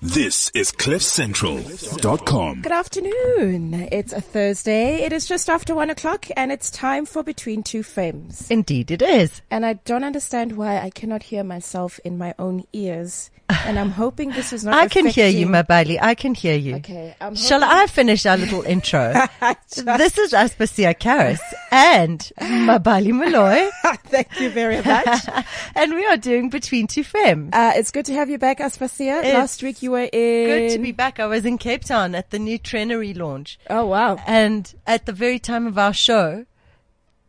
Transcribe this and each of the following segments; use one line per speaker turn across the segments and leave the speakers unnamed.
This is CliffCentral.com.
Good afternoon. It's a Thursday. It is just after one o'clock and it's time for Between Two Femmes.
Indeed it is.
And I don't understand why I cannot hear myself in my own ears. And I'm hoping this is not
I can hear you,
affecting-
Mabale. I can hear you.
Okay. I'm
Shall I finish our little intro? this is Aspasia Karras and Mabale Moloi.
Thank you very much.
and we are doing Between Two Femmes.
Uh, it's good to have you back, Aspasia.
It's
Last week you were in.
Good to be back. I was in Cape Town at the new Trenery launch.
Oh, wow.
And at the very time of our show,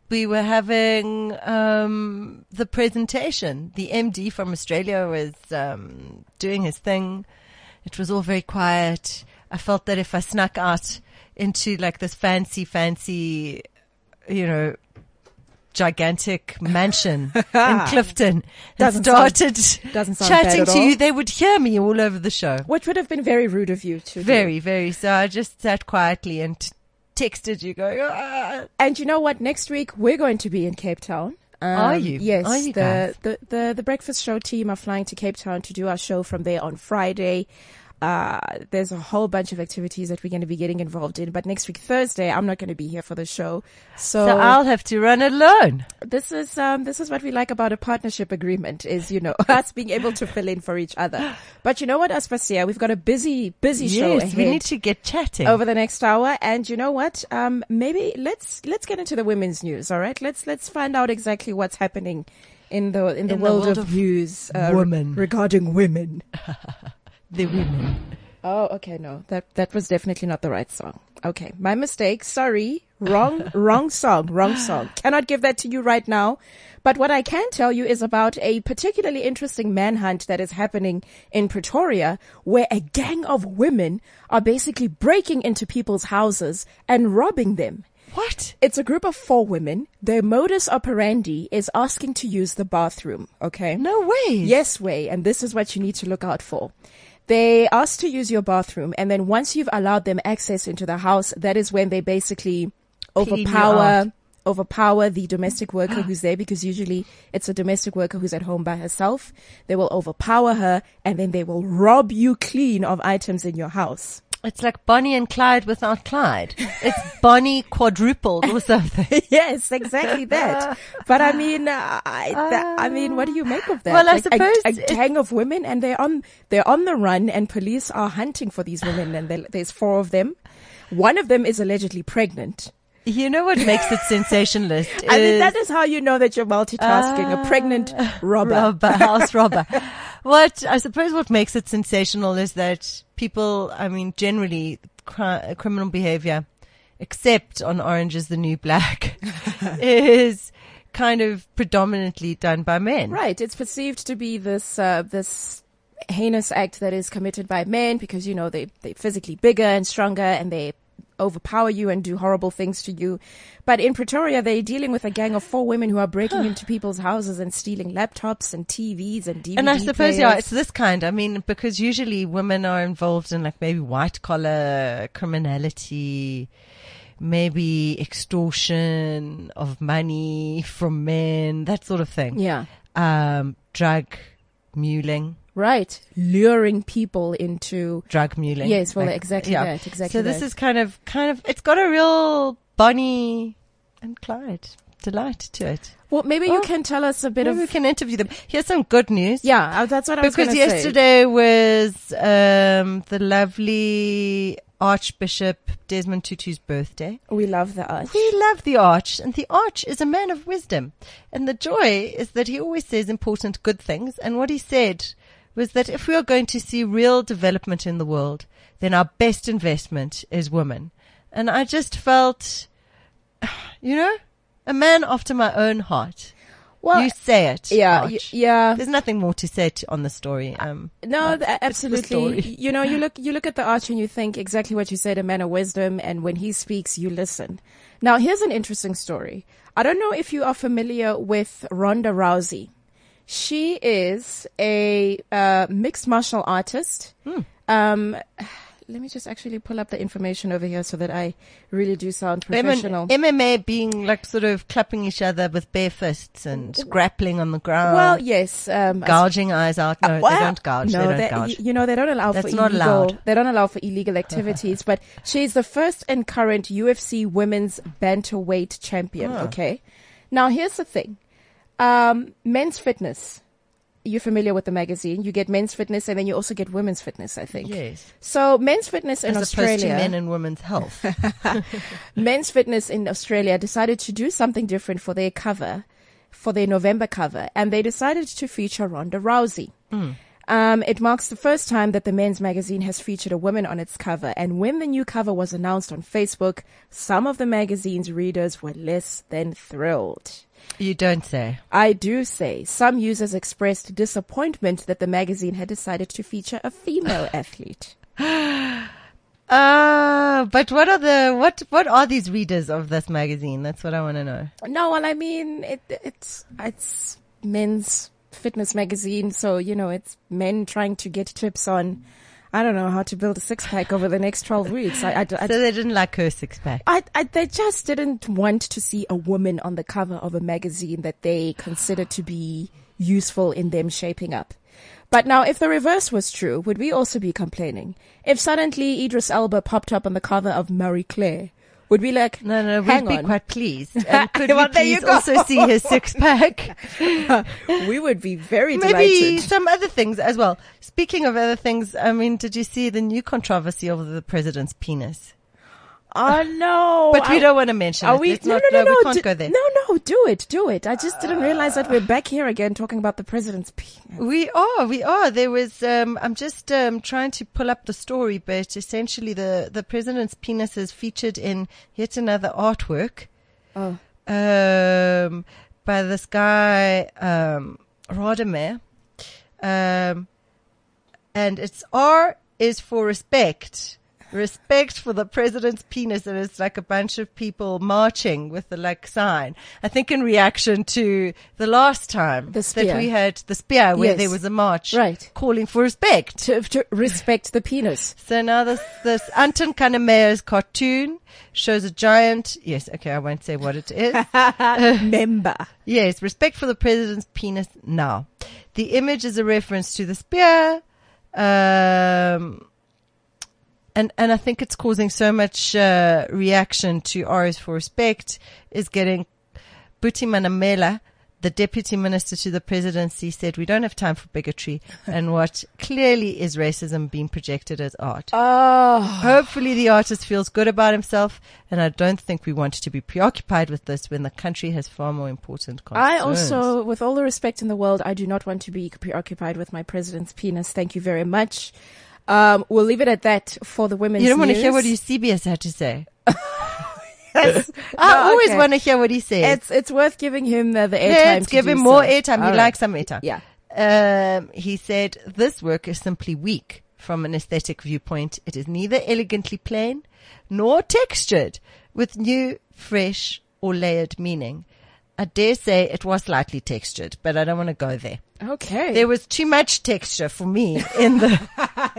we were having um, the presentation. The MD from Australia was um, doing his thing. It was all very quiet. I felt that if I snuck out into like this fancy, fancy, you know, gigantic mansion in Clifton
Doesn't sound-
started
doesn't sound
chatting to you, they would hear me all over the show.
Which would have been very rude of you to do.
Very, very. So I just sat quietly and t- texted you going, ah.
And you know what? Next week we're going to be in Cape Town. Um,
Are you?
Yes.
Are you
the, the the the breakfast show team are flying to Cape Town to do our show from there on Friday. Uh, there's a whole bunch of activities that we're going to be getting involved in. But next week Thursday, I'm not going to be here for the show. So,
So I'll have to run alone.
this is um this is what we like about a partnership agreement is you know us being able to fill in for each other. But you know what, Aspasia, we've got a busy busy show
Yes,
ahead
we need to get chatting.
over the next hour. And you know what? Um, maybe let's let's get into the women's news. All right, let's let's find out exactly what's happening in the in the,
In the
world,
world
of,
of
news uh,
women.
regarding women.
the women.
Oh, okay, no, that that was definitely not the right song. Okay, my mistake. Sorry, wrong wrong song, wrong song. Cannot give that to you right now. But what I can tell you is about a particularly interesting manhunt that is happening in Pretoria, where a gang of women are basically breaking into people's houses and robbing them.
What?
It's a group of four women. Their modus operandi is asking to use the bathroom. Okay.
No way.
Yes way. And this is what you need to look out for. They ask to use your bathroom. And then once you've allowed them access into the house, that is when they basically overpower, overpower the domestic worker who's there because usually it's a domestic worker who's at home by herself. They will overpower her and then they will rob you clean of items in your house.
It's like Bonnie and Clyde without Clyde. It's Bonnie quadrupled or something.
yes, exactly that. But I mean, uh, I, I mean, what do you make of that?
Well, I
a-
suppose
a,
it-
gang of women, and they're on they're on the run, and police are hunting for these women, and there- there's four of them. One of them is allegedly pregnant.
You know what makes it sensationalist?
I mean, that is how you know that you're multitasking. a pregnant robber.
robber, house robber. What I suppose what makes it sensational is that people, I mean, generally cri- criminal behavior, except on Orange is the New Black, is kind of predominantly done by men.
Right. It's perceived to be this uh, this heinous act that is committed by men because you know they they're physically bigger and stronger and they overpower you and do horrible things to you. But in Pretoria, they're dealing with a gang of four women who are breaking into people's houses and stealing laptops and TVs and DVD
And I suppose, yeah, it's this kind. I mean, because usually women are involved in like maybe white collar criminality, maybe extortion of money from men, that sort of thing.
yeah.
Um, drug muling,
Right. Luring people into
drug muling.
Yes, well, exactly that, exactly
So this
that.
is kind of, kind of, it's got a real Bonnie and Clyde delight to it.
Well, maybe you can tell us a bit
Maybe
of
we can interview them. Here's some good news.
Yeah, uh, that's what I was
because
gonna say.
yesterday was um, the lovely Archbishop Desmond Tutu's birthday.
We love the arch.
We love the Arch, and the Arch is a man of wisdom. And the joy is that he always says important good things. And what he said was that if we are going to see real development in the world, then our best investment is women. And I just felt, you know, a man after my own heart.
Well,
you say it.
yeah, y- yeah.
There's nothing more to say t- on the story. Um,
No,
but
th-
it's the
absolutely. You know, you look you look at the arch and you think exactly what you said, a man of wisdom, and when he speaks, you listen. Now, here's an interesting story. I don't know if you are familiar with Ronda Rousey. She is a uh, mixed martial artist. Um, let me just actually pull up the information over here so that I really do sound professional.
MMA being like sort of clapping each other with bare fists and grappling on the ground.
well, yes, um,
gouging eyes out. No,
Well,
they don't gouge.
No,
they don't gouge.
you know they don't allow.
That's
for
not
illegal.
allowed.
They don't allow for illegal activities. but she's the first and current UFC women's bantamweight champion.
Ah.
Okay, now here's the thing: um, men's fitness. You're familiar with the magazine. You get men's fitness, and then you also get women's fitness. I think.
yes.
So men's fitness in
As
Australia,
men and women's health.
men's fitness in Australia decided to do something different for their cover, for their November cover, and they decided to feature Ronda Rousey. Um, it marks the first time that the men's magazine has featured a woman on its cover, and when the new cover was announced on Facebook, some of the magazine's readers were less than thrilled.
You don't say.
I do say some users expressed disappointment that the magazine had decided to feature a female athlete.
Uh, but what are the what what are these readers of this magazine? That's what I want to know.
No, well, I mean, it, it's it's men's fitness magazine, so you know, it's men trying to get tips on, I don't know, how to build a six pack over the next twelve weeks. I, I, I,
So they didn't like her six pack.
I, I, they just didn't want to see a woman on the cover of a magazine that they consider to be useful in them shaping up. But now, if the reverse was true, would we also be complaining? If suddenly Idris Elba popped up on the cover of Marie Claire, would we like,
No, no, we'd be
on,
quite pleased. And could
Well,
we please also see his six pack?
we would be very
Maybe
delighted.
some other things as well. Speaking of other things, I mean, did you see the new controversy over the president's penis?
Oh no!
But we don't want to mention
Are
it.
we?
Let's
No,
not,
no, no, no.
we can't
do-
go there.
No, no, do it, do it. I just didn't realize that we're back here again talking about the president's penis.
We are, we are. There was, um, I'm just um, trying to pull up the story, but essentially the, the president's penis is featured in yet another artwork
Oh,
um, by this guy, um, Radamir. Um, and it's R is for respect. Respect for the president's penis, and it's like a bunch of people marching with the like sign. I think in reaction to the last time
The
that we had the spear, where
Yes.
there was a march
Right.
calling for respect.
to, to respect the penis.
So now this this Anton Kannemeyer's cartoon shows a giant. Yes, okay, I won't say what it is.
Member.
Yes, respect for the president's penis now. The image is a reference to the spear. Um, and, and I think it's causing so much, uh, reaction to R's for respect is getting Buti Manamela, the deputy minister to the presidency said, we don't have time for bigotry and what clearly is racism being projected as art.
Oh,
Hopefully the artist feels good about himself, and I don't think we want to be preoccupied with this when the country has far more important concerns.
I also, with all the respect in the world, I do not want to be preoccupied with my president's penis. Thank you very much. Um, we'll leave it at that for the women's.
You don't want to hear what your CBS had to say.
It's,
I
No,
always
okay.
want to hear what he says.
it's it's worth giving him the, the airtime.
Let's give him more
so.
airtime. He
right.
likes some airtime.
Yeah.
Um, he said, this work is simply weak from an aesthetic viewpoint. It is neither elegantly plain nor textured with new, fresh or layered meaning. I dare say it was slightly textured, but I don't want to go there.
Okay.
There was too much texture for me in the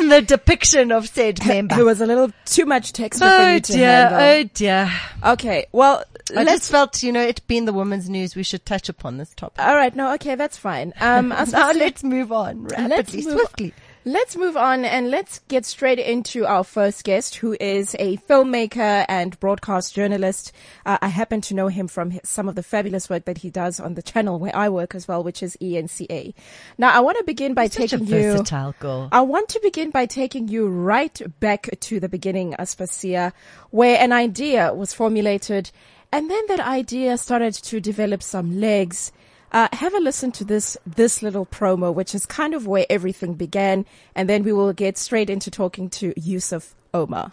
in the depiction of said member.
there was a little too much text for
oh
you to
dear,
handle.
oh dear.
Okay. Well,
I
let's.
just felt, you know, it being the women's news, we should touch upon this topic.
All right. No. Okay. That's fine. Um.
now let's move on rapidly,
move-
swiftly.
Let's move on and let's get straight into our first guest, who is a filmmaker and broadcast journalist. Uh, I happen to know him from some of the fabulous work that he does on the channel where I work as well, which is ENCA. Now, I want to begin by
Such a
taking you.
versatile girl.
I want to begin by taking you right back to the beginning, Aspasia, where an idea was formulated and then that idea started to develop some legs. Uh, have a listen to this, this little promo, which is kind of where everything began. And then we will get straight into talking to Yusuf Omar.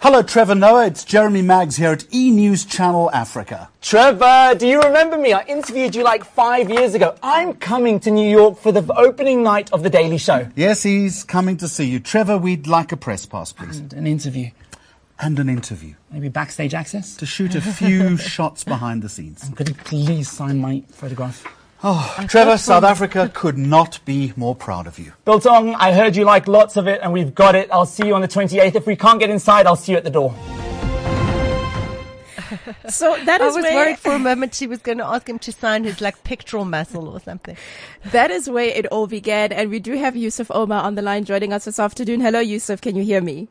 Hello, Trevor Noah. It's Jeremy Maggs here at E News Channel Africa.
Trevor, do you remember me? I interviewed you like five years ago. I'm coming to New York for the opening night of The Daily Show.
Yes, he's coming to see you. Trevor, we'd like a press pass, please.
and an interview.
And an interview.
Maybe backstage access.
To shoot a few shots behind the scenes.
Could you please sign my photograph?
Oh, Trevor, South Africa could not be more proud of you.
Biltong, I heard you like lots of it, and we've got it. I'll see you on the 28th. If we can't get inside, I'll see you at the door.
So that
I was
where
worried for a moment she was going to ask him to sign his like pectoral muscle or something.
that is where it all began, and we do have Yusuf Omar on the line joining us this afternoon. Hello, Yusuf. Can you hear me?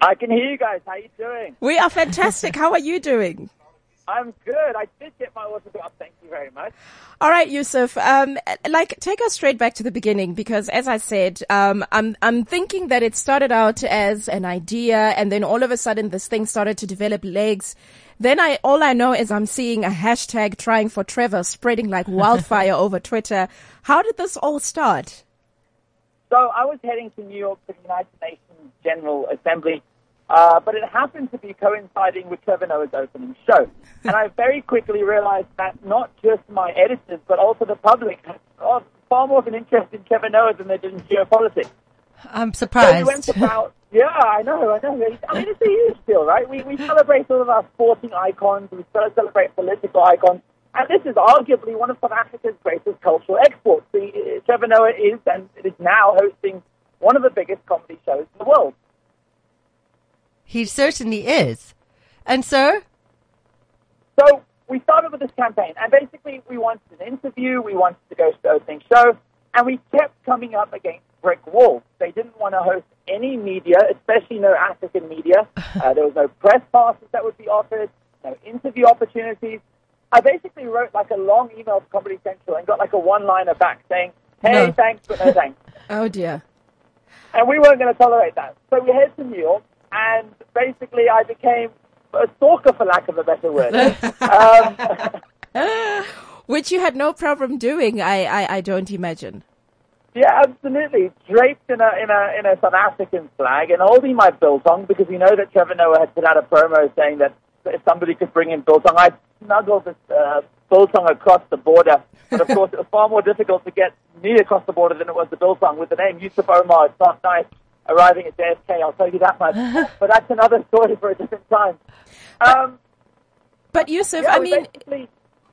I can hear you guys. How are you doing?
We are fantastic. How are you doing?
I'm good. I did get my autograph. Thank you very much.
All right, Yusuf. Um, like, take us straight back to the beginning because, as I said, um, I'm I'm thinking that it started out as an idea, and then all of a sudden, this thing started to develop legs. Then I all I know is I'm seeing a hashtag trying for Trevor spreading like wildfire over Twitter. How did this all start?
So I was heading to New York for the United Nations General Assembly, uh, but it happened to be coinciding with Trevor Noah's opening show. and I very quickly realized that not just my editors, but also the public had oh, far more of an interest in Trevor Noah than they did in geopolitics.
I'm
So we went
surprised.
about, yeah, I know, I know. I mean, it's a huge deal, right? We, we celebrate all of our sporting icons, we celebrate political icons, and this is arguably one of South Africa's greatest cultural exports. The, uh, Trevor Noah is, and it is now hosting one of the biggest comedy shows in the world.
He certainly is. And so,
So we started with this campaign, and basically we wanted an interview, we wanted to go to the opening show, and we kept coming up against brick walls. They didn't want to host any media, especially no African media. Uh, there was no press passes that would be offered, no interview opportunities. I basically wrote like a long email to Comedy Central and got like a one-liner back saying, "Hey,
No.
thanks, but no thanks."
Oh dear.
and we weren't going to tolerate that. So we headed to New York, and basically I became a stalker, for lack of a better word. um,
Which you had no problem doing, I, I, I don't imagine.
Yeah, absolutely. Draped in a in a in a South African flag and holding my biltong because we know that Trevor Noah had put out a promo saying that if somebody could bring in biltong, I'd snuggle this uh, biltong across the border. But of course, it was far more difficult to get me across the border than it was the biltong with the name Yusuf Omar. It's not nice arriving at JFK. I'll tell you that much. but that's another story for a different time. Um,
But Yusuf,
yeah,
I mean,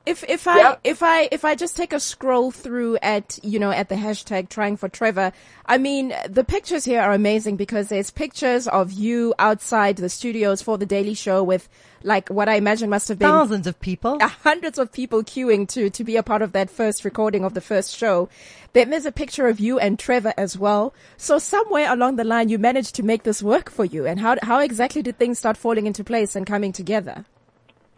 if if I if I if I just take a scroll through at you know at the hashtag trying for Trevor, I mean the pictures here are amazing because there's pictures of you outside the studios for the Daily Show with like what I imagine must have been
thousands of people.
hundreds of people queuing to to be a part of that first recording of the first show. Then there's a picture of you and Trevor as well. So somewhere along the line, you managed to make this work for you. And how how exactly did things start falling into place and coming together?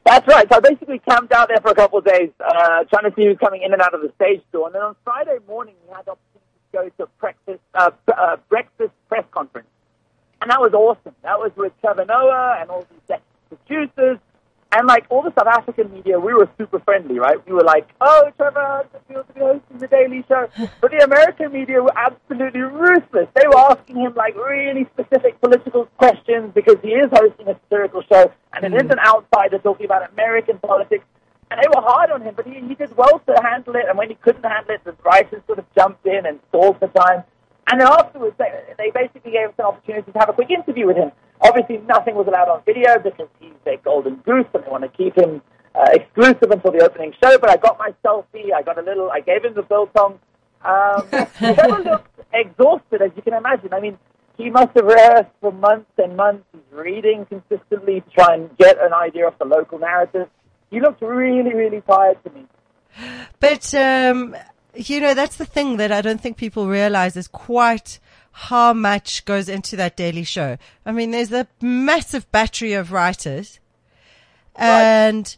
That's right. So I basically camped out there for a couple of days, uh, trying to see who's coming in and out of the stage door. And then on Friday morning, we had the opportunity to go to a breakfast, uh, uh, breakfast press conference. And that was awesome. That was with Trevor Noah and all these executive producers. And like all the South African media, we were super friendly, right? We were like, oh, Trevor, feel to be hosting the Daily Show. But the American media were absolutely ruthless. They were asking him like really specific political questions because he is hosting a satirical show and it hmm. is an outsider talking about American politics. And they were hard on him, but he, he did well to handle it. And when he couldn't handle it, the writers sort of jumped in and stalled for time. And then afterwards, they, they basically gave us an opportunity to have a quick interview with him. Obviously, nothing was allowed on video because he's a golden goose and they want to keep him uh, exclusive until the opening show. But I got my selfie. I got a little, I gave him the biltong. Um, Trevor looked exhausted, as you can imagine. I mean, he must have rehearsed for months and months. He's reading consistently to try and get an idea of the local narrative. He looked really, really tired to me.
But, um, you know, that's the thing that I don't think people realize is quite how much goes into that daily show. I mean, there's a massive battery of writers and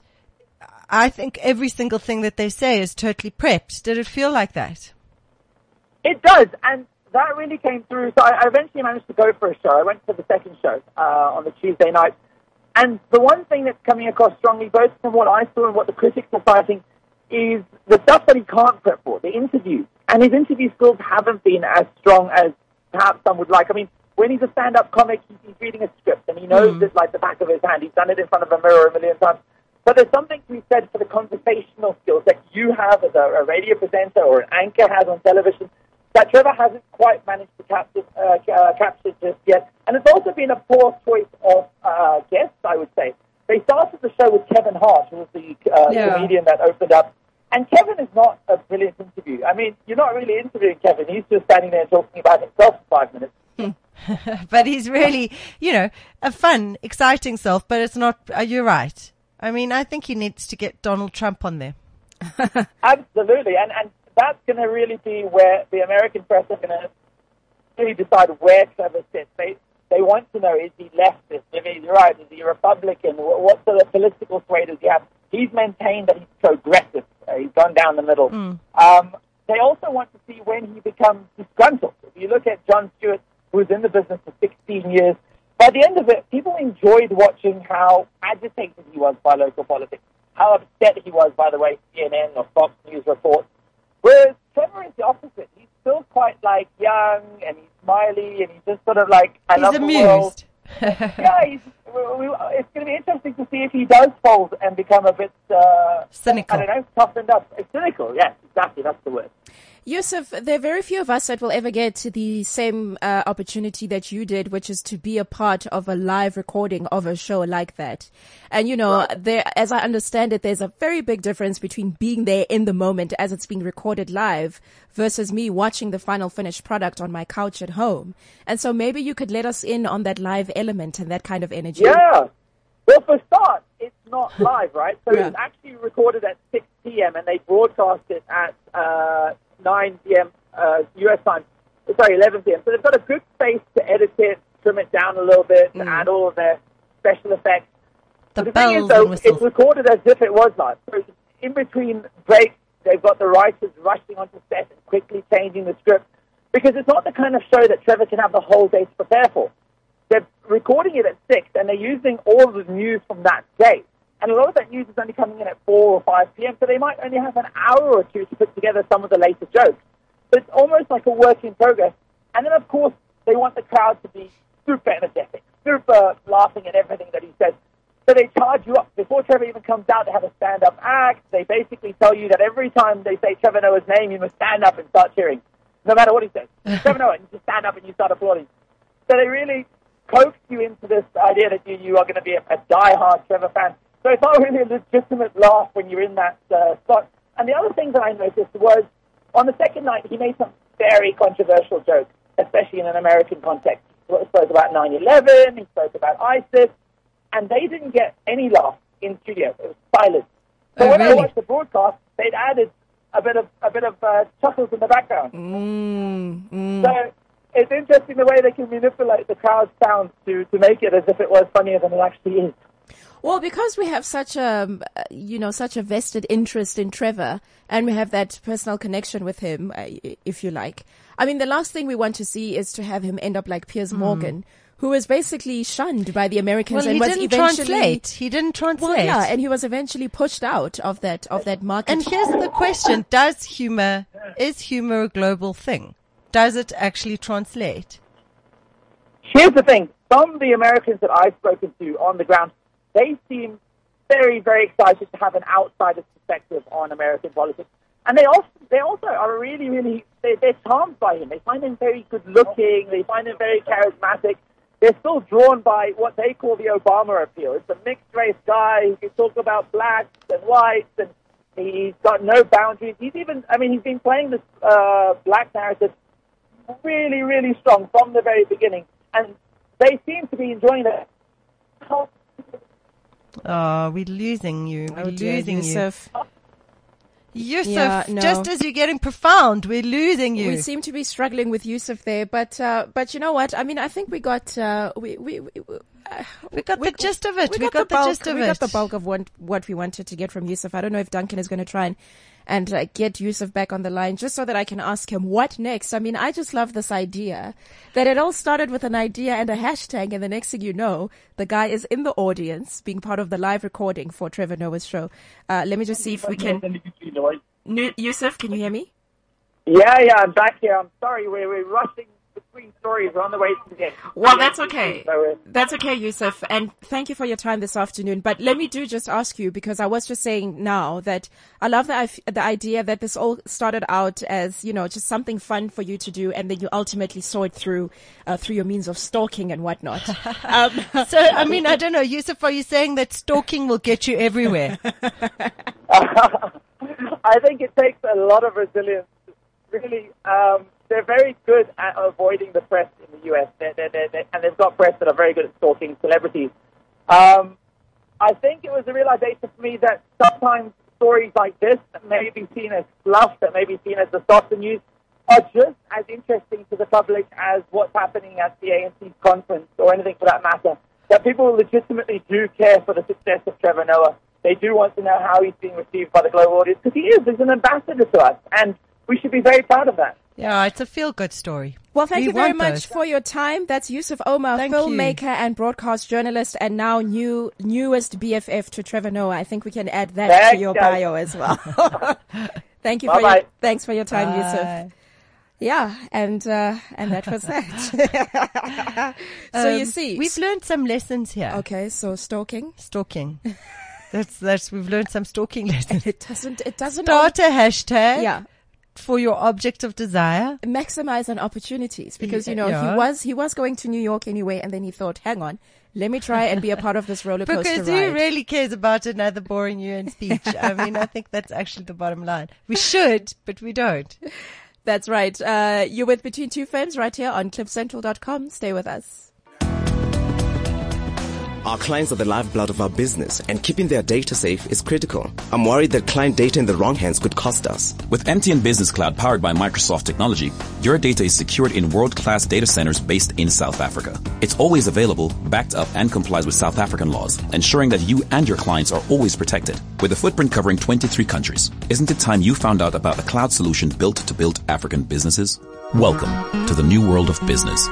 I think every single thing that they say is totally prepped. Did it feel like that?
It does, and that really came through. So I, eventually managed to go for a show. I went to the second show uh, on the Tuesday night, and the one thing that's coming across strongly, both from what I saw and what the critics are citing, is the stuff that he can't prep for, the interviews. And his interview skills haven't been as strong as perhaps some would like. I mean, when he's a stand-up comic, he's, reading a script and he knows it like the back of his hand. He's done it in front of a mirror a million times. But there's something to be said for the conversational skills that you have as a, a radio presenter or an anchor has on television that Trevor hasn't quite managed to capture, uh, uh, capture just yet. And it's also been a poor choice of uh, guests, I would say. They started the show with Kevin Hart, who was the uh,
Yeah.
comedian that opened up. And Kevin is not a brilliant interview. I mean, you're not really interviewing Kevin. He's just standing there talking about himself for five minutes.
but he's really, you know, a fun, exciting self, but it's not, uh, you're right. I mean, I think he needs to get Donald Trump on there.
Absolutely, and and that's going to really be where the American press are going to really decide where Trevor sits. They they want to know is he leftist, if he's right, is he Republican, what, what sort of political sway does he have? He's maintained that he's progressive. Uh, he's gone down the middle. Um, they also want to see when he becomes disgruntled. If you look at Jon Stewart, who's in the business for 16 years, by the end of it, people enjoyed watching how agitated he was by local politics, how upset he was by the way CNN or Fox News reports. Whereas Trevor is the opposite. He's still quite like young and he's smiley and he's just sort of like I
He's
love the world.
amused.
yeah, he's, we, we, it's going to be interesting to see if he does fold and become a bit uh,
Cynical.
I don't know, toughened up. Cynical, yes, exactly. That's the word.
Yusuf, there are very few of us that will ever get the same uh, opportunity that you did, which is to be a part of a live recording of a show like that. And you know, there, as I understand it, there's a very big difference between being there in the moment as it's being recorded live versus me watching the final finished product on my couch at home. And so maybe you could let us in on that live element and that kind of energy.
Yeah. Well, for start, it's not live, right? So
Yeah.
it's actually recorded at 6 p.m. and they broadcast it at uh, 9 p.m. Uh, U.S. time. Sorry, 11 p.m. So they've got a good space to edit it, trim it down a little bit, to add all of their special effects.
The
the thing is, though, it's recorded as if it was live. So in between breaks, they've got the writers rushing onto set and quickly changing the script because it's not the kind of show that Trevor can have the whole day to prepare for. They're recording it at six, and they're using all the news from that day. And a lot of that news is only coming in at four or five p.m., so they might only have an hour or two to put together some of the later jokes. So it's almost like a work in progress. And then, of course, they want the crowd to be super energetic, super laughing at everything that he says. So they charge you up. Before Trevor even comes out, they have a stand-up act. They basically tell you that every time they say Trevor Noah's name, you must stand up and start cheering, no matter what he says. Trevor Noah, you just stand up and you start applauding. So they really coax you into this idea that you, you are going to be a, a die-hard Trevor fan. So it's not really a legitimate laugh when you're in that uh, spot. And the other thing that I noticed was on the second night, he made some very controversial jokes, especially in an American context. He spoke about 9-11, he spoke about ISIS, and they didn't get any laugh in studio. It was silent. So
Oh,
when I watched the broadcast, they'd added a bit of a bit of uh, chuckles in the background. So it's interesting the way they can manipulate the crowd sound to, to make it as if it was funnier than it actually is.
Well, because we have such a, uh, you know, such a vested interest in Trevor and we have that personal connection with him, uh, if you like. I mean, the last thing we want to see is to have him end up like Piers Morgan, who was basically shunned by the Americans
Well,
and
he
was
didn't
eventually,
translate. He didn't translate.
well, yeah, and he was eventually pushed out of that, of that market.
And here's the question: Does humor is humor a global thing? Does it actually translate?
Here's the thing. Some of the Americans that I've spoken to on the ground, they seem very, very excited to have an outsider's perspective on American politics. And they also, they also are really, really, they, they're charmed by him. They find him very good looking. They find him very charismatic. They're still drawn by what they call the Obama appeal. It's a mixed race guy who can talk about blacks and whites and he's got no boundaries. He's even, I mean, he's been playing this uh, black narrative really, really strong from the very beginning. And they seem to be enjoying it.
Oh, we're losing you. We're
Oh
losing
Yusuf.
you. Yusuf,
Yeah, no.
just as you're getting profound, we're losing you.
We seem to be struggling with Yusuf there, but uh, but you know what? I mean, I think we got uh, we we. we
We got the gist of it. We got the
bulk,
gist of
we
it.
got the bulk of what, what we wanted to get from Yusuf. I don't know if Duncan is going to try and and uh, get Yusuf back on the line just so that I can ask him what next. I mean, I just love this idea that it all started with an idea and a hashtag, and the next thing you know, the guy is in the audience being part of the live recording for Trevor Noah's show. Uh, let me just see if we can. Nu- Yusuf, can you hear me?
Yeah, yeah, I'm back here. I'm sorry, we're, we're rushing between stories. On the way to the end.
Well, that's okay. That's okay, Yusuf, and thank you for your time this afternoon. But let me do just ask you because I was just saying now that I love the the idea that this all started out as you know just something fun for you to do, and then you ultimately saw it through uh, through your means of stalking and whatnot. um,
So, I mean, I don't know, Yusuf, are you saying that stalking will get you everywhere?
I think it takes a lot of resilience. Really, um, they're very good at avoiding the press in the U.S. They're, they're, they're, and they've got press that are very good at stalking celebrities. Um, I think it was a realization for me that sometimes stories like this that may be seen as fluff, that may be seen as the softer news, are just as interesting to the public as what's happening at the ANC conference or anything for that matter. That people legitimately do care for the success of Trevor Noah. They do want to know how he's being received by the global audience because he is. He's an ambassador to us, and we should be very proud of that.
Yeah, it's a feel good story.
Well, thank
We
you very much
those.
for your time. That's Yusuf Omar,
Thank you.
filmmaker and broadcast journalist, and now new newest BFF to Trevor Noah. I think we can add that to your
guys.
bio as well. thank you for your, thanks for your time,
Bye.
Yusuf. Yeah, and uh, and that was that. so you
Um,
see,
we've learned some lessons here.
okay. So stalking,
Stalking. that's that's we've learned some stalking lessons.
it doesn't it doesn't
Start a hashtag
yeah
for your object of desire.
maximize on opportunities because you know
yeah.
he was he was going to New York anyway, and then he thought, hang on, let me try and be a part of this roller coaster
Because
ride.
who really cares about another boring UN speech? I mean, I think that's actually the bottom line. We should, but we don't.
That's right. Uh, you're with Between Two Femmes right here on cliffcentral.com. Stay with us.
Our clients are the lifeblood of our business, and keeping their data safe is critical. I'm worried that client data in the wrong hands could cost us.
With MTN Business Cloud powered by Microsoft technology, your data is secured in world-class data centers based in South Africa. It's always available, backed up, and complies with South African laws, ensuring that you and your clients are always protected. With a footprint covering 23 countries, isn't it time you found out about a cloud solution built to build African businesses? Welcome to the new world of business.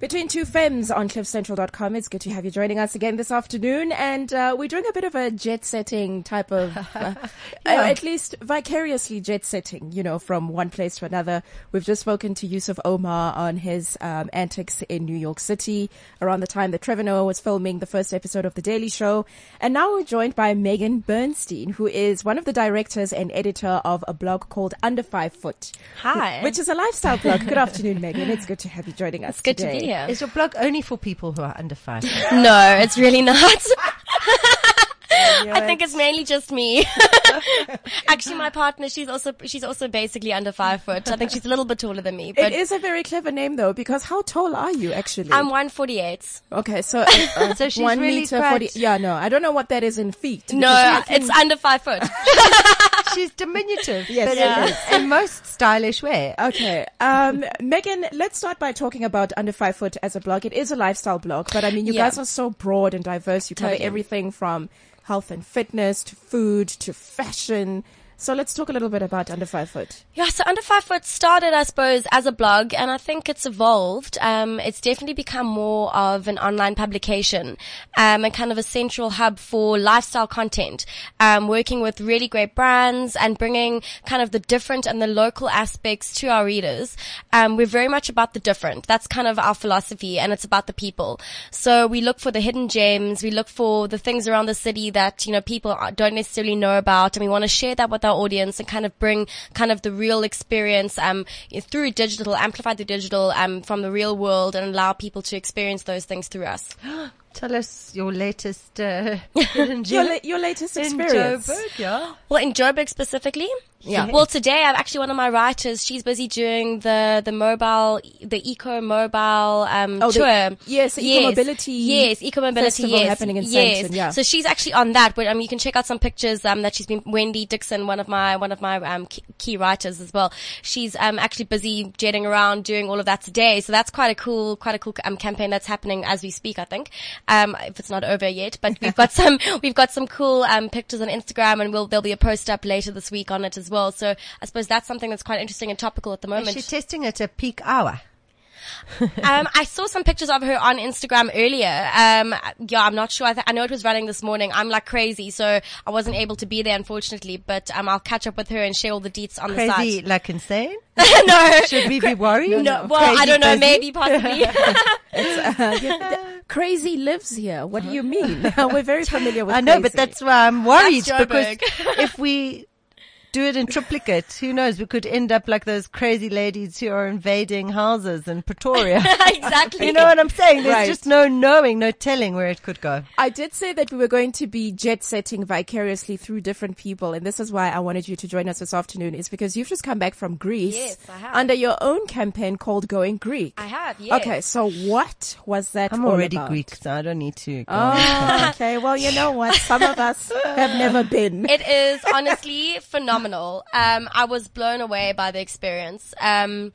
Between Two Femmes on cliffcentral.com. It's good to have you joining us again this afternoon. And uh, we're doing a bit of a jet setting type of, uh, uh, at least vicariously jet setting, you know, from one place to another. We've just spoken to Yusuf Omar on his um, antics in New York City around the time that Trevor Noah was filming the first episode of The Daily Show. And now we're joined by Megan Bernstein, who is one of the directors and editor of a blog called Under Five Foot.
Hi.
Which is a lifestyle blog. Good afternoon, Megan. It's good to have you joining us.
It's good to
today.
be here.
Is your blog only for people who are under five?
No, it's really not. I think it's mainly just me. Actually, my partner, she's also she's also basically under five foot. I think she's a little bit taller than me,
It
but
is a very clever name though, because how tall are you actually?
I'm 148.
okay, so, uh, uh,
So she's
one
really
meter
quite-
forty. Yeah, no, I don't know what that is in feet.
No,
can-
it's under five foot.
She's diminutive.
Yes, it
in- in most stylish way.
Okay, um, Megan, let's start by talking about Under Five Foot as a blog. It is a lifestyle blog, but I mean, you
Yeah.
guys are so broad and diverse. You cover
Totally.
everything from health and fitness to food to fashion. So let's talk a little bit about Under Five Foot.
Yeah, so Under Five Foot started, I suppose, as a blog, and I think it's evolved. Um, it's definitely become more of an online publication, um, and kind of a central hub for lifestyle content, um, working with really great brands and bringing kind of the different and the local aspects to our readers. Um, we're very much about the different. That's kind of our philosophy, and it's about the people. So we look for the hidden gems. We look for the things around the city that, you know, people don't necessarily know about, and we want to share that with our audience and kind of bring kind of the real experience um, through digital, amplify the digital um, from the real world, and allow people to experience those things through us.
Tell us your latest uh,
Your, la- your latest
in
experience.
Joburg, yeah.
Well, in Joburg specifically.
Yeah.
Well, today I've actually one of my writers. She's busy doing the the mobile, the eco mobile um,
Oh, the-
tour.
yes, the eco-mobility
Yes, eco mobility.
festival
Yes,
happening in
yes.
Yeah.
So she's actually on that. But um, you can check out some pictures um that she's been. Wendy Dixon, one of my one of my um key, key writers as well. She's um actually busy jetting around doing all of that today. So that's quite a cool, quite a cool um campaign that's happening as we speak. I think um if it's not over yet, but we've got some we've got some cool um pictures on Instagram, and we'll there'll be a post up later this week on it as well. So I suppose that's something that's quite interesting and topical at the moment.
She's testing at a peak hour?
um, I saw some pictures of her on Instagram earlier. Um, yeah, I'm not sure. I, th- I know it was running this morning. I'm like crazy, so I wasn't able to be there, unfortunately. But um, I'll catch up with her and share all the deets on
Crazy,
the site.
Crazy, like insane?
no,
Should we be worried?
no. Well, I don't know.
Crazy,
Maybe, possibly.
Uh, crazy lives here. What do you mean? Uh-huh. We're very familiar with
I know, but that's why I'm worried
That's
because if we do it in triplicate. Who knows? We could end up like those crazy ladies who are invading houses in Pretoria.
exactly.
you know what I'm saying? There's
Right.
just no knowing, no telling where it could go.
I did say that we were going to be jet setting vicariously through different people, and this is why I wanted you to join us this afternoon. Is because you've just come back from Greece
Yes, I have.
under your own campaign called Going Greek.
I have, yes.
Okay, so what was that?
I'm already
about?
Greek, so I don't need to. Go.
Oh, okay. Well, you know what? Some of us have never been.
It is honestly phenomenal. Um, I was blown away by the experience. Um,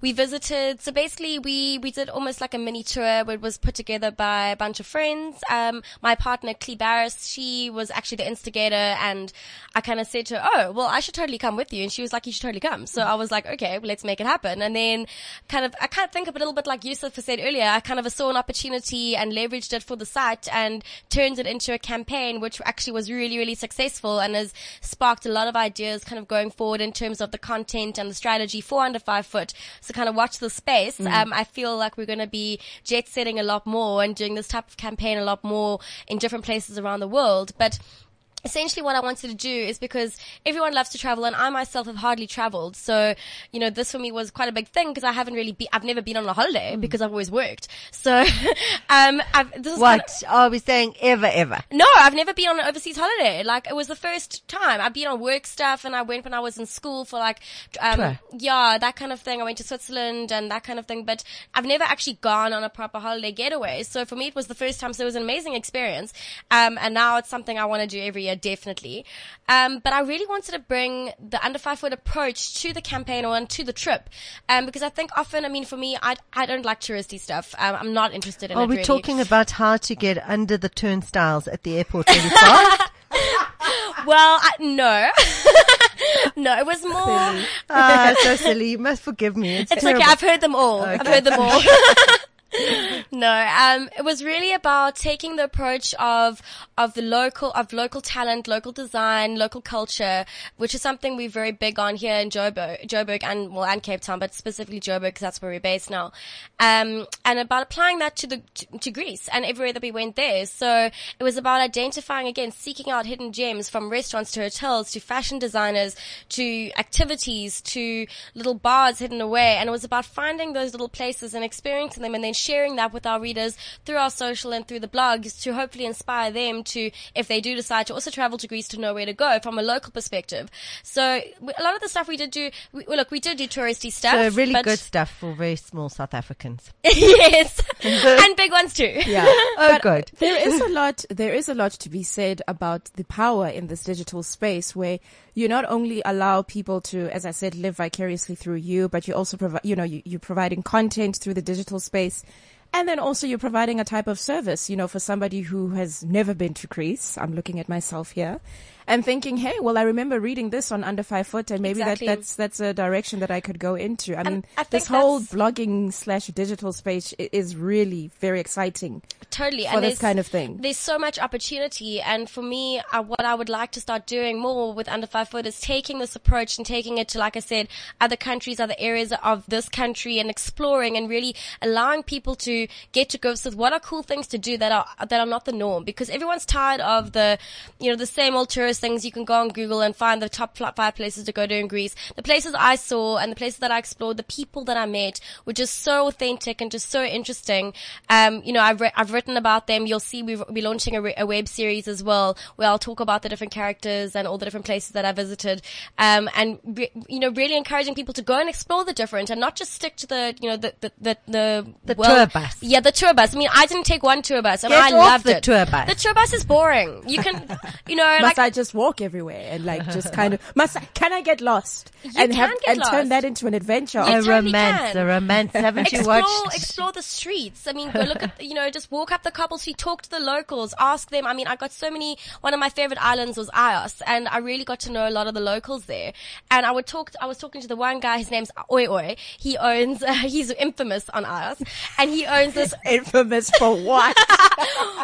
we visited, so basically we, we did almost like a mini tour it was put together by a bunch of friends. Um, my partner, Clee Barris, she was actually the instigator and I kind of said to her, oh, well, I should totally come with you. And she was like, you should totally come. So I was like, okay, well, let's make it happen. And then kind of, I kind of think of a little bit like Yusuf said earlier. I kind of saw an opportunity and leveraged it for the site and turned it into a campaign, which actually was really, really successful and has sparked a lot of ideas kind of going forward in terms of the content and the strategy for under five foot. So kind of watch the space. Um, I feel like we're going to be jet setting a lot more and doing this type of campaign a lot more in different places around the world. But essentially what I wanted to do is because everyone loves to travel and I myself have hardly traveled. So, you know, this for me was quite a big thing because I haven't really been, I've never been on a holiday because I've always worked. So, um, I've, this is kind
What are we saying? Ever, ever?
no, I've never been on an overseas holiday. Like it was the first time I've been on work stuff, and I went when I was in school for like, um, yeah, that kind of thing. I went to Switzerland and that kind of thing, but I've never actually gone on a proper holiday getaway. So for me, it was the first time. So it was an amazing experience. Um, and now it's something I want to do every year, definitely. Um, but I really wanted to bring the under five foot approach to the campaign or to the trip, um, because I think often, I mean, for me, I I don't like touristy stuff. Um, I'm not interested in
Are we
really.
talking about how to get under the turnstiles at the airport really fast?
Well, I, no. no, it was more.
ah, so silly. You must forgive me. It's,
It's okay. I've heard them all. I've heard them all. No, um, it was really about taking the approach of of the local of local talent, local design, local culture, which is something we're very big on here in Joburg, Joburg and well and Cape Town, but specifically Joburg because that's where we're based now. Um, and about applying that to the to, to Greece and everywhere that we went there. So it was about identifying again, seeking out hidden gems from restaurants to hotels to fashion designers to activities to little bars hidden away. And it was about finding those little places and experiencing them and then sharing that with our readers through our social and through the blogs to hopefully inspire them to, if they do decide to also travel to Greece, to know where to go from a local perspective. So a lot of the stuff we did do, we, well, look, we did do touristy stuff.
So really
but-
good stuff for very small South Africans.
yes. and big ones too.
Yeah.
Oh, good.
There is a lot, there is a lot to be said about the power in this digital space where you not only allow people to, as I said, live vicariously through you, but you also provide, you know, you, you're providing content through the digital space. And then also you're providing a type of service, you know, for somebody who has never been to Greece. I'm looking at myself here and thinking, Hey, well, I remember reading this on under five foot and maybe
Exactly.
that, that's, that's a direction that I could go into. I mean,
I
this whole blogging slash digital space is really very exciting.
Totally.
For this kind of thing.
There's so much opportunity. And for me, uh, what I would like to start doing more with Under Five Foot is taking this approach and taking it to, like I said, other countries, other areas of this country and exploring and really allowing people to get to grips with what are cool things to do that are, that are not the norm because everyone's tired of the, you know, the same old tourist things. You can go on Google and find the top five places to go to in Greece. The places I saw and the places that I explored, the people that I met were just so authentic and just so interesting. Um, you know, I've, re- I've written about them. You'll see we've, we're launching a, re- a web series as well where I'll talk about the different characters and all the different places that I visited. Um, and, re- you know, really encouraging people to go and explore the different and not just stick to the, you know, the, the, the, the,
The
well-
tour bus.
Yeah, the tour bus. I mean, I didn't take one tour bus and
Get
I
off
loved
the
it.
tour bus.
The tour bus is boring. You can, you know, like,
just walk everywhere and like just kind of must I, can I get lost and
can
have
get
and turn that into an adventure?
You
a
totally
romance,
can.
a romance. Haven't you watched?
explore the streets. I mean, go look at, you know, just walk up the cobble street, talk to the locals, ask them. I mean, I got so many, one of my favorite islands was Ios and I really got to know a lot of the locals there. And I would talk, I was talking to the one guy, his name's Oi Oi. He owns, uh, he's infamous on Ios and he owns this
Infamous for what?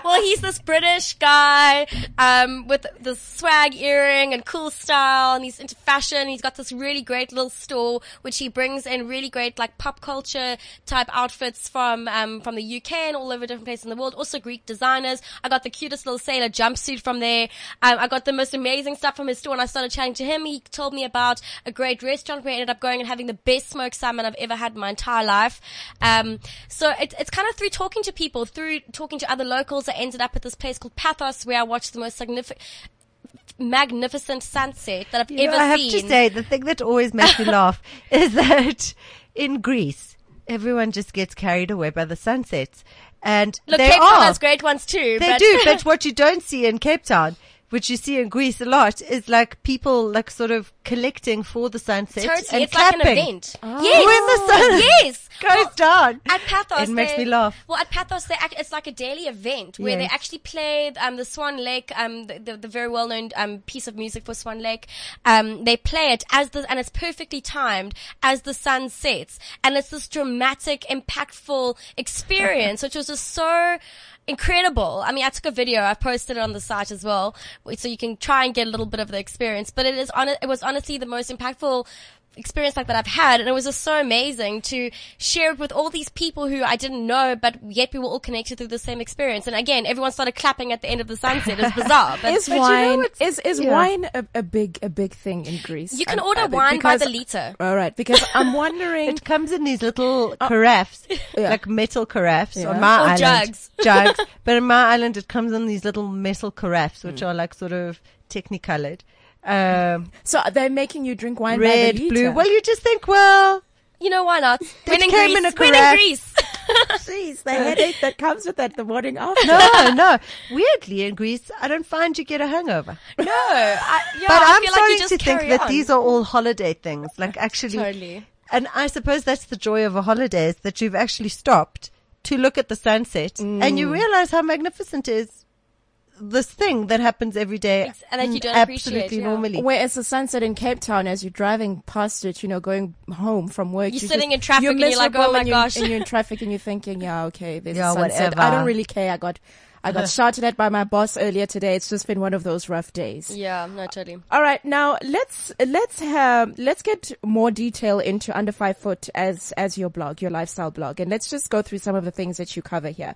well, he's this British guy um, with the swag earring and cool style, and he's into fashion. He's got this really great little store which he brings in really great like pop culture type outfits from um, from the UK and all over different places in the world. Also Greek designers. I got the cutest little sailor jumpsuit from there. Um, I got the most amazing stuff from his store, and I started chatting to him. He told me about a great restaurant where I ended up going and having the best smoked salmon I've ever had in my entire life. Um, so it, it's kind of through talking to people, through talking to other locals. I ended up at this place called Pathos where I watched the most significant, magnificent sunset that I've
You know,
ever
I have to say, the thing that always makes me laugh is that in Greece, everyone just gets carried away by the sunsets. And
Look,
they
Cape
are.
Town has great ones too.
They
but
do, but what you don't see in Cape Town, which you see in Greece a lot, is like people like sort of collecting for the sunset
totally,
and
it's
clapping.
like an event.
When
Yes,
the sun
yes.
Goes down.
At Pathos,
It makes
they-
me laugh.
Well, at Pathos, they act, it's like a daily event where they actually play um, the Swan Lake, um, the, the, the very well-known um, piece of music for Swan Lake. Um, they play it as the and it's perfectly timed as the sun sets, and it's this dramatic, impactful experience, which was just so incredible. I mean, I took a video. I posted it on the site as well, so you can try and get a little bit of the experience. But it is on. It was honestly the most impactful experience like that I've had, and it was just so amazing to share it with all these people who I didn't know, but yet we were all connected through the same experience. And again, everyone started clapping at the end of the sunset. It was bizarre. But
Is
you know
wine is is
yeah.
wine a, a big a big thing in Greece?
You can
I-
order
I-
wine by the liter.
All right, because I'm wondering.
It comes in these little oh. carafes,
Yeah.
like metal carafes
Yeah.
on my
Or
island.
jugs.
jugs. But in my island, it comes in these little metal carafes, which hmm. are like sort of technicolored. Um,
so they're making you drink wine by
red,
the
blue. Well, you just think, well,
You know why not? When in
came
Greece.
in a
when in. Greece.
Jeez, the headache that comes with that the morning after.
no, no. Weirdly, in Greece, I don't find you get a hangover.
no, I, yeah,
but
I
I'm
feel
starting
like you just
to think
carry
that these are all holiday things. Like actually,
Totally.
and I suppose that's the joy of a holiday is that you've actually stopped to look at the sunset and
Mm.
you realize how magnificent is this thing that happens every day
Ex- and that you don't appreciate,
absolutely
yeah.
normally.
Whereas the sunset in Cape Town, as you're driving past it, you know, going home from work,
You're
you
sitting
just-
in traffic and you're like, oh my
and you're-
gosh.
and you're in traffic and you're thinking, yeah, okay, there's
Yeah,
a sunset. I don't really care. I got, I got shouted at by my boss earlier today. It's just been one of those rough days.
Yeah, no, totally.
All right, now let's let's have let's get more detail into under five foot as as your blog, your lifestyle blog, and let's just go through some of the things that you cover here.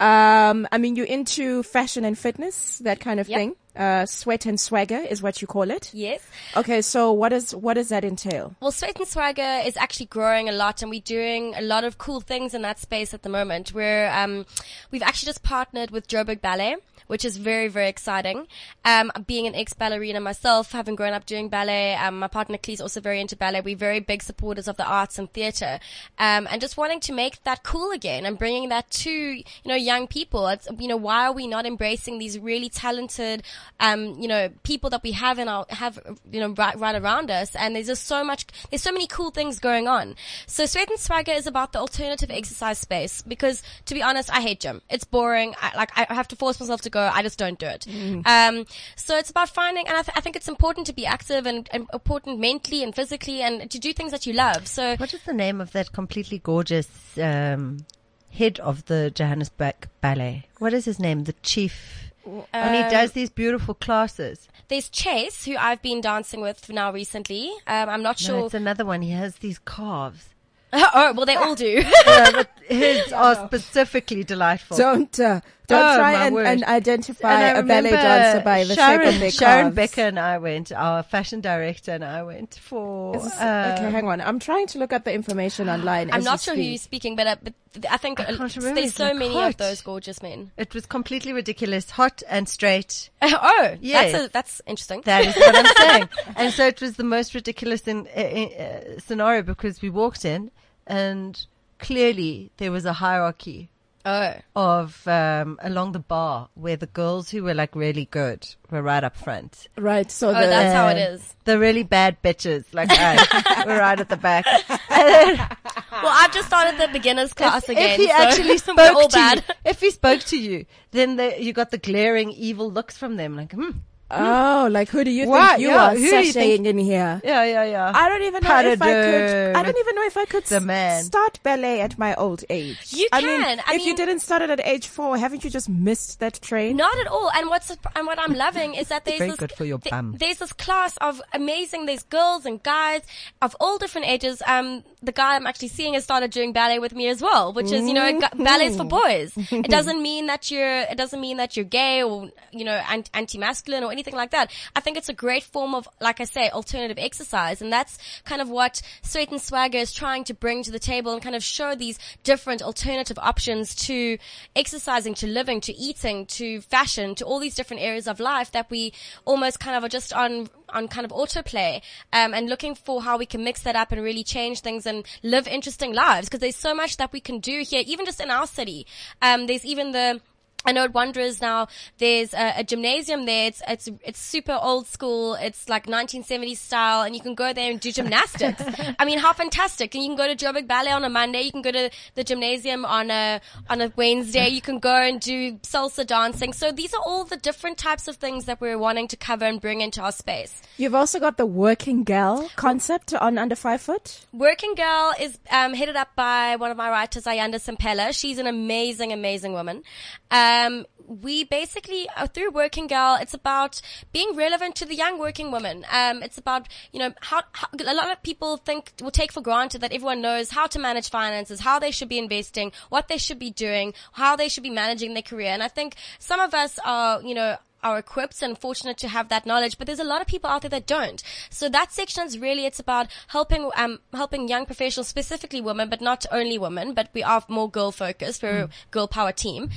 Um, I mean, you're into fashion and fitness, that kind of
Yep.
thing. Uh, sweat and swagger is what you call it.
Yes.
Okay, so what is what does that entail?
Well, Sweat and Swagger is actually growing a lot, and we're doing a lot of cool things in that space at the moment. We're um, we've actually just partnered with Joburg Ballet, which is very very exciting. Um, being an ex ballerina myself, having grown up doing ballet, um, my partner Clee is also very into ballet. We're very big supporters of the arts and theatre, um, and just wanting to make that cool again and bringing that to you know young people. It's you know why are we not embracing these really talented um, you know, people that we have in our, have, you know, right, right around us. And there's just so much, there's so many cool things going on. So Sweat and Swagger is about the alternative exercise space because to be honest, I hate gym. It's boring. I, like, I have to force myself to go. I just don't do it. Um, so it's about finding, and I, th- I think it's important to be active and, and important mentally and physically and to do things that you love. So
What is the name of that completely gorgeous um, head of the Johannesburg Ballet? What is his name? The chief. and he
Um,
does these beautiful classes.
there's Chase, who I've been dancing with now recently. Um, I'm not
No,
sure.
it's another one. He has these calves.
oh, well, they all do.
yeah, but his are specifically delightful.
Don't uh, don't
Oh,
try and, and identify
And I
a ballet dancer by the
Sharon,
shape of their
Sharon
calves.
Becker and I went, our fashion director and I went for.
Is this-
uh,
okay, hang on. I'm trying to look up the information online.
I'm not
we
sure who you're speaking, but, uh, but I think uh,
can't remember
there's
his
so
name.
many
Hot.
of those gorgeous men.
It was completely ridiculous, hot and straight.
oh,
yeah,
that's a, that's interesting.
That is what I'm saying. And so it was the most ridiculous in, uh, uh, scenario because we walked in and clearly there was a hierarchy
oh,
of um, along the bar where the girls who were like really good were right up front.
Right. So
oh,
the,
that's how it is.
Uh,
is.
The really bad bitches like us were right at the back.
Well, I've just started the beginners class
if,
again.
if he
so
actually spoke to you, if he spoke to you, then the, you got the glaring evil looks from them, like, hmm,
Oh, like who do you
What?
think you
Yeah,
are
who do you
sashaying
think-
in here?
Yeah, yeah, yeah.
I don't even know if I could. I don't even know if I could
the man.
start ballet at my old age.
You
I mean,
can. I
if you didn't start it at age four, haven't you just missed that train?
Not at all. And what's and what I'm loving is that there's
Very
this,
good for your
th-
bum.
there's this class of amazing. There's girls and guys of all different ages. Um, the guy I'm actually seeing has started doing ballet with me as well, which is you know ballet's for mm-hmm. boys. it doesn't mean that you're it doesn't mean that you're gay or you know anti-masculine or anything like that. I think it's a great form of, like I say, alternative exercise, and that's kind of what Sweat and Swagger is trying to bring to the table and kind of show these different alternative options to exercising, to living, to eating, to fashion, to all these different areas of life that we almost kind of are just on on kind of autoplay um, and looking for how we can mix that up and really change things and live interesting lives because there's so much that we can do here, even just in our city. Um, there's even the I know at Wanderers now there's a, a gymnasium there. It's, it's, it's super old school. It's like 1970s style and you can go there and do gymnastics. I mean, how fantastic. And you can go to Joburg Ballet on a Monday. You can go to the gymnasium on a, on a Wednesday. You can go and do salsa dancing. So these are all the different types of things that we're wanting to cover and bring into our space.
You've also got the working girl concept on under five foot.
Working Girl is um, headed up by one of my writers, Ayanda Simpela. She's an amazing, amazing woman. Um, we basically, uh, through Working Girl, it's about being relevant to the young working woman. Um, it's about, you know, how, how, a lot of people think, will take for granted that everyone knows how to manage finances, how they should be investing, what they should be doing, how they should be managing their career. And I think some of us are, you know, are equipped and fortunate to have that knowledge, but there's a lot of people out there that don't. So that section is really, it's about helping, um, helping young professionals, specifically women, but not only women, but we are more girl focused. We're a girl power team.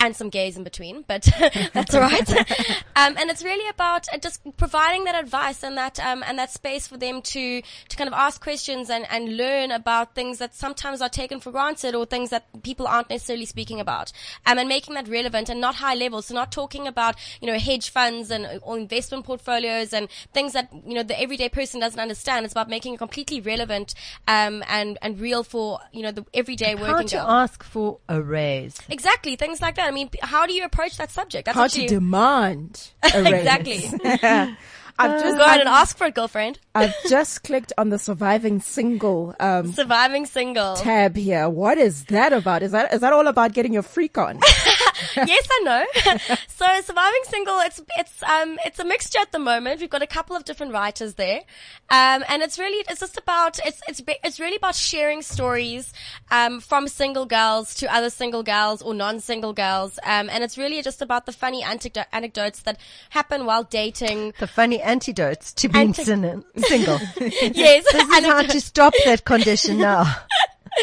And some gays in between, but that's all right. um, and it's really about uh, just providing that advice and that um, and that space for them to to kind of ask questions and, and learn about things that sometimes are taken for granted or things that people aren't necessarily speaking about. Um, and making that relevant and not high level. So not talking about you know hedge funds and or investment portfolios and things that you know the everyday person doesn't understand. It's about making it completely relevant um, and and real for you know the everyday working.
How to
girl.
ask for a raise.
Exactly, things like that. I mean, how do you approach that subject? That's
How
actually
to demand a raise.
exactly.
I've just
Go ahead and ask for a girlfriend.
I've just clicked on the surviving single um,
Surviving single.
tab here. What is that about? Is that is that all about getting your freak on?
yes, I know. so surviving single, it's it's um it's a mixture at the moment. We've got a couple of different writers there, um, and it's really it's just about it's it's it's really about sharing stories um from single girls to other single girls or non-single girls, um, and it's really just about the funny anecdo- anecdotes that happen while dating.
The funny antidotes to being sin- single.
yes,
This is how to stop that condition now.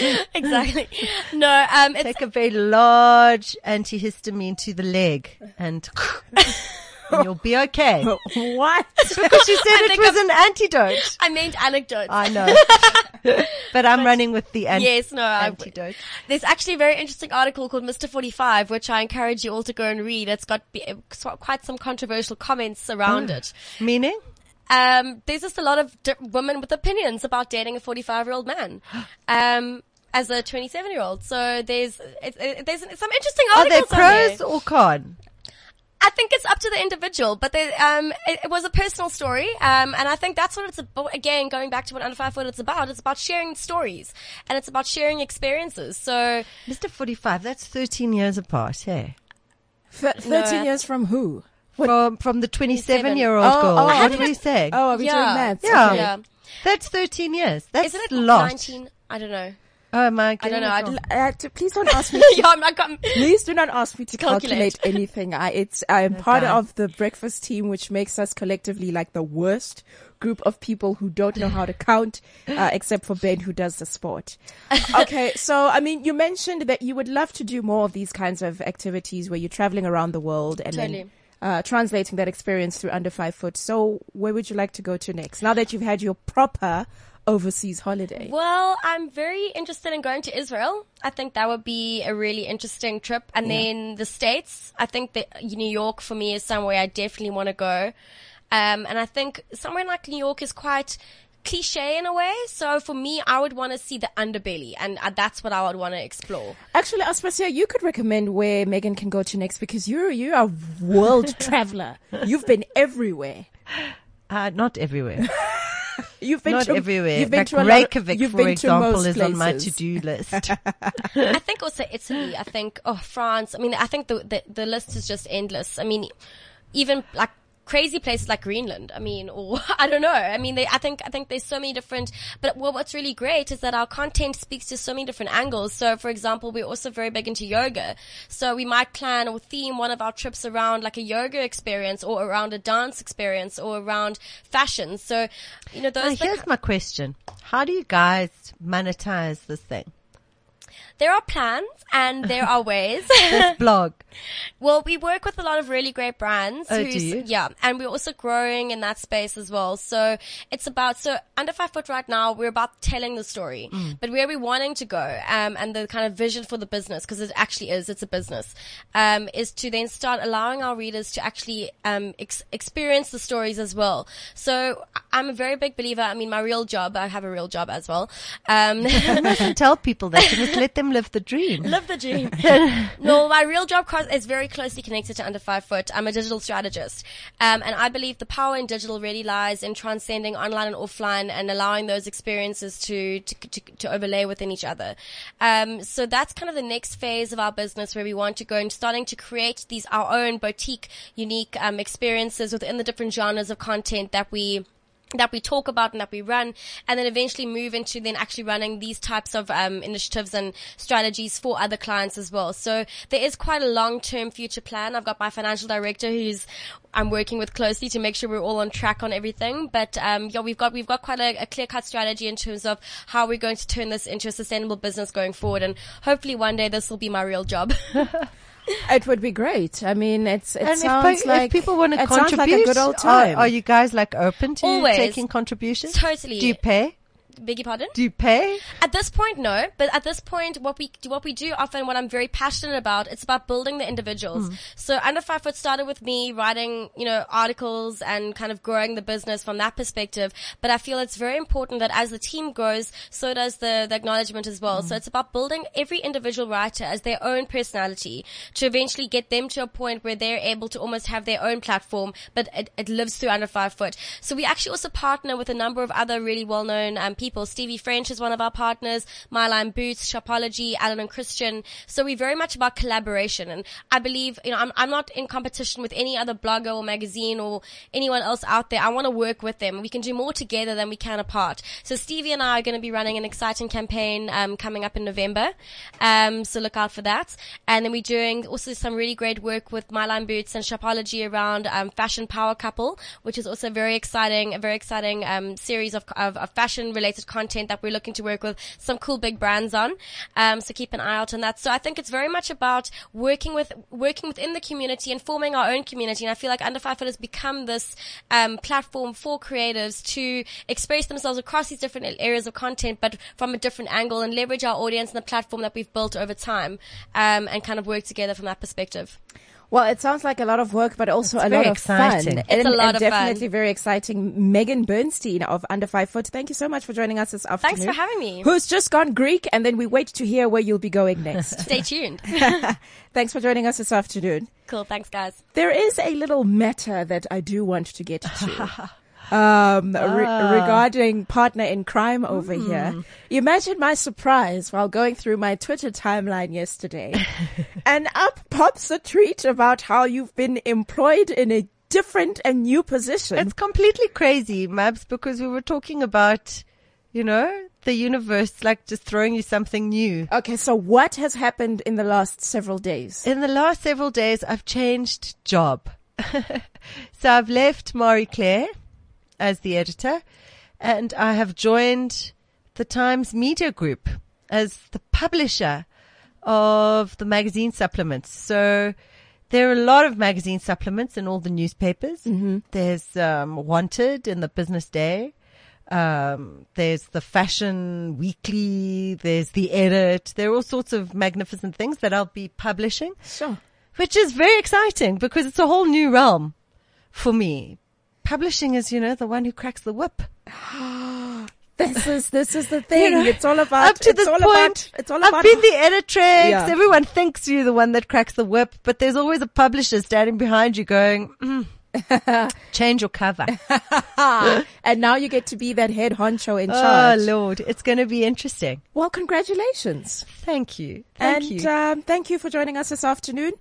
exactly. No, um, it's
Take a very large antihistamine to the leg and, and you'll be okay.
what?
Because you said it was an antidote.
I meant anecdotes.
I know. but I'm running with the an-
Yes, no, I-
antidote.
There's actually a very interesting article called Mr. 45, which I encourage you all to go and read. It's got be- quite some controversial comments around it.
Meaning?
Um, there's just a lot of di- women with opinions about dating a 45 year old man. Um, as a 27 year old. So there's, it, it, there's some interesting articles on there.
pros or con?
I think it's up to the individual, but there, um, it, it was a personal story, um, and I think that's what it's about. Again, going back to what Under Five Foot it's about, it's about sharing stories, and it's about sharing experiences. So
Mr. 45, that's 13 years apart, hey?
Th- Thirteen
No.
years from who?
From, from the 27 year old
Oh,
girl.
oh,
what
haven't
are we saying?
Oh, are we
Yeah.
doing that?
Yeah.
Okay.
yeah,
That's 13 years. That's
isn't it
a lot.
19? I don't know.
Oh my god!
I don't know. I
goodness.
didn't,
Uh, please don't ask me.
yeah, I'm not. I'm,
Please do not ask me to
Calculate.
calculate, anything. I, it's I am part
Okay.
of the breakfast team, which makes us collectively like the worst group of people who don't know how to count, uh, except for Ben, who does the sport. Okay, so I mean, you mentioned that you would love to do more of these kinds of activities where you're traveling around the world and then. Uh, translating that experience through under five foot. So, where would you like to go to next? Now that you've had your proper overseas holiday.
Well, I'm very interested in going to Israel. I think that would be a really interesting trip. And then the States, I think that New York for me is somewhere I definitely want to go. Um, and I think somewhere like New York is quite cliche in a way. So for me, I would want to see the underbelly, and uh, that's what I would want to explore.
Actually, Aspasia, you could recommend where Megan can go to next because you're you're a world traveler. You've been everywhere.
Uh, not everywhere.
You've been
not
to,
everywhere.
You've been
like
to a lot
Reykjavik,
you've
for
been to
example,
most
is on my to-do list.
I think also Italy. I think oh France. I mean, I think the, the the list is just endless. I mean, even like crazy places like Greenland. I mean, or I don't know. I mean, they, I think I think there's so many different. But well, what's really great is that our content speaks to so many different angles. So, for example, we're also very big into yoga. So we might plan or theme one of our trips around like a yoga experience, or around a dance experience, or around fashion. So, you know, those. the
here's my question. How do you guys monetize this thing?
There are plans and there are ways.
This blog.
Well, we work with a lot of really great brands.
Oh,
who's-
do you?
Yeah, and we're also growing in that space as well. So it's about so under five foot right now. We're about telling the story,
Mm.
but where we're wanting to go, um, and the kind of vision for the business, because it actually is, it's a business, um, is to then start allowing our readers to actually um, ex- experience the stories as well. So I'm a very big believer. I mean, my real job, I have a real job as well. Um,
You mustn't tell people that. You must let them live the dream.
Live the dream. no, my real job is very closely connected to Under Five Foot. I'm a digital strategist. Um, and I believe the power in digital really lies in transcending online and offline and allowing those experiences to, to, to, to overlay within each other. Um, so that's kind of the next phase of our business where we want to go and starting to create these, our own boutique, unique, um, experiences within the different genres of content that we, that we talk about and that we run, and then eventually move into then actually running these types of um, initiatives and strategies for other clients as well. So there is quite a long-term future plan. I've got my financial director who's I'm working with closely to make sure we're all on track on everything. But um, yeah, we've got we've got quite a, a clear-cut strategy in terms of how we're going to turn this into a sustainable business going forward, and hopefully one day this will be my real job.
It would be great. I mean, it's it
And
sounds
pe-
like
if people want to
it sounds
contribute,
like a good old
are,
time.
are you guys like open to
Always.
taking contributions?
Totally.
Do you pay?
Beg your pardon?
Do you pay?
At this point, no. But at this point, what we what we do often, what I'm very passionate about, it's about building the individuals. So under five foot started with me writing, you know, articles and kind of growing the business from that perspective. But I feel it's very important that as the team grows, so does the, the acknowledgement as well. So it's about building every individual writer as their own personality to eventually get them to a point where they're able to almost have their own platform, but it, it lives through under five foot. So we actually also partner with a number of other really well-known um, people. Stevie French is one of our partners, Myline Boots, Shopology, Alan and Christian. So we're very much about collaboration. And I believe, you know, I'm, I'm not in competition with any other blogger or magazine or anyone else out there. I want to work with them. We can do more together than we can apart. So Stevie and I are going to be running an exciting campaign um, coming up in November. Um, so look out for that. And then we're doing also some really great work with Myline Boots and Shopology around um, Fashion Power Couple, which is also very exciting, a very exciting um, series of, of, of fashion related content that we're looking to work with some cool big brands on. Um, so keep an eye out on that. So I think it's very much about working with working within the community and forming our own community. And I feel like Under Five Foot has become this um, platform for creatives to express themselves across these different areas of content, but from a different angle and leverage our audience and the platform that we've built over time, um, and kind of work together from that perspective.
Well, it sounds like a lot of work, but also
It's
a
very
lot of
exciting.
fun.
It's
and,
a lot
and
of fun.
definitely very exciting. Megan Bernstein of Under Five Foot. Thank you so much for joining us this afternoon.
Thanks for having me.
Who's just gone Greek, and then we wait to hear where you'll be going next.
Stay tuned.
Thanks for joining us this afternoon.
cool. Thanks, guys.
There is a little matter that I do want to get to. Um, re- regarding partner in crime over here. You imagine my surprise while going through my Twitter timeline yesterday. and up pops a tweet about how you've been employed in a different and new position.
It's completely crazy, Mabs, because we were talking about, you know, the universe like just throwing you something new.
okay, so what has happened in the last several days?
In the last several days, I've changed job. so I've left Marie Claire as the editor and I have joined the Times Media Group as the publisher of the magazine supplements. So there are a lot of magazine supplements in all the newspapers. Mm-hmm. There's um, Wanted in the Business Day. Um, there's the Fashion Weekly. There's the Edit. There are all sorts of magnificent things that I'll be publishing
Sure.
which is very exciting because it's a whole new realm for me. Publishing is, you know, the one who cracks the whip.
This is this is the thing.
know,
it's all about.
up to
it's
this
all
point,
about. It's all
I've
about.
been the editrix.
Yeah.
Everyone thinks you're the one that cracks the whip, but there's always a publisher standing behind you going, mm, change your cover.
and now you get to be that head honcho in charge. oh.
Lord. It's going to be interesting.
well, congratulations.
Thank you. Thank
and
you.
Um, thank you for joining us this afternoon.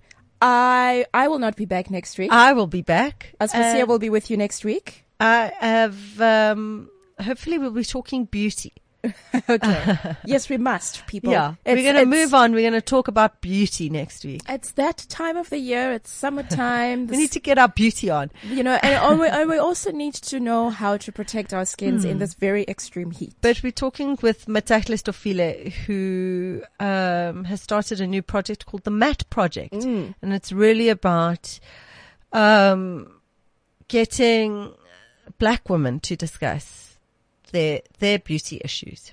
I I will not be back next week.
I will be back.
Aspasia
Uh,
will be with you next week.
I have, um, hopefully we'll be talking beauty.
Okay. yes, we must, people.
Yeah.
It's-
We're going to move on. We're going to talk about beauty next week.
It's that time of the year. It's summertime.
We need to get our beauty on.
you know, and, we, and we also need to know how to protect our skins in this very extreme heat.
Hmm. But we're talking with Matahle Stofile, who um, has started a new project called the MAT Project.
Mm.
And it's really about um, getting black women to discuss their their beauty issues.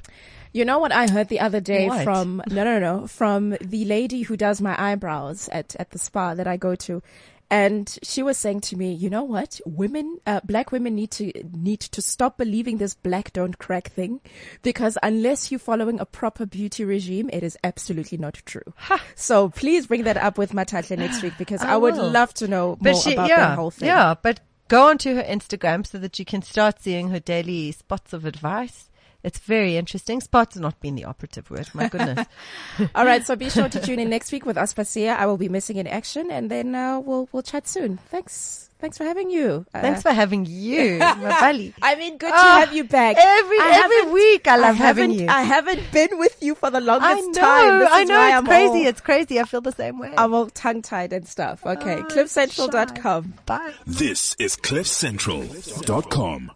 You know what I heard the other day
What?
from no no no from the lady who does my eyebrows at at the spa that I go to, and she was saying to me, you know what, women, uh, black women need to need to stop believing this black don't crack thing, because unless you're following a proper beauty regime, it is absolutely not true. So please bring that up with Matatle next week because I,
I
would love to know
But
more
she,
about
yeah,
that whole thing.
yeah. But go onto her Instagram so that you can start seeing her daily spots of advice. It's very interesting. Spots not being the operative word. My goodness.
All right, so be sure to tune in next week with Aspasia. I will be missing in action, and then uh, we'll we'll chat soon. Thanks, thanks for having you. Uh,
Thanks for having you, Mabale.
I mean, good to
Oh,
have you back
every-
I
every week I love having you.
I haven't been with you for the longest
I know,
time. This
I know. It's
I'm
crazy.
All,
It's crazy. I feel the same way.
I'm all tongue tied and stuff. Okay,
Oh,
cliffcentral.com.
Bye.
This is CliffCentral.com.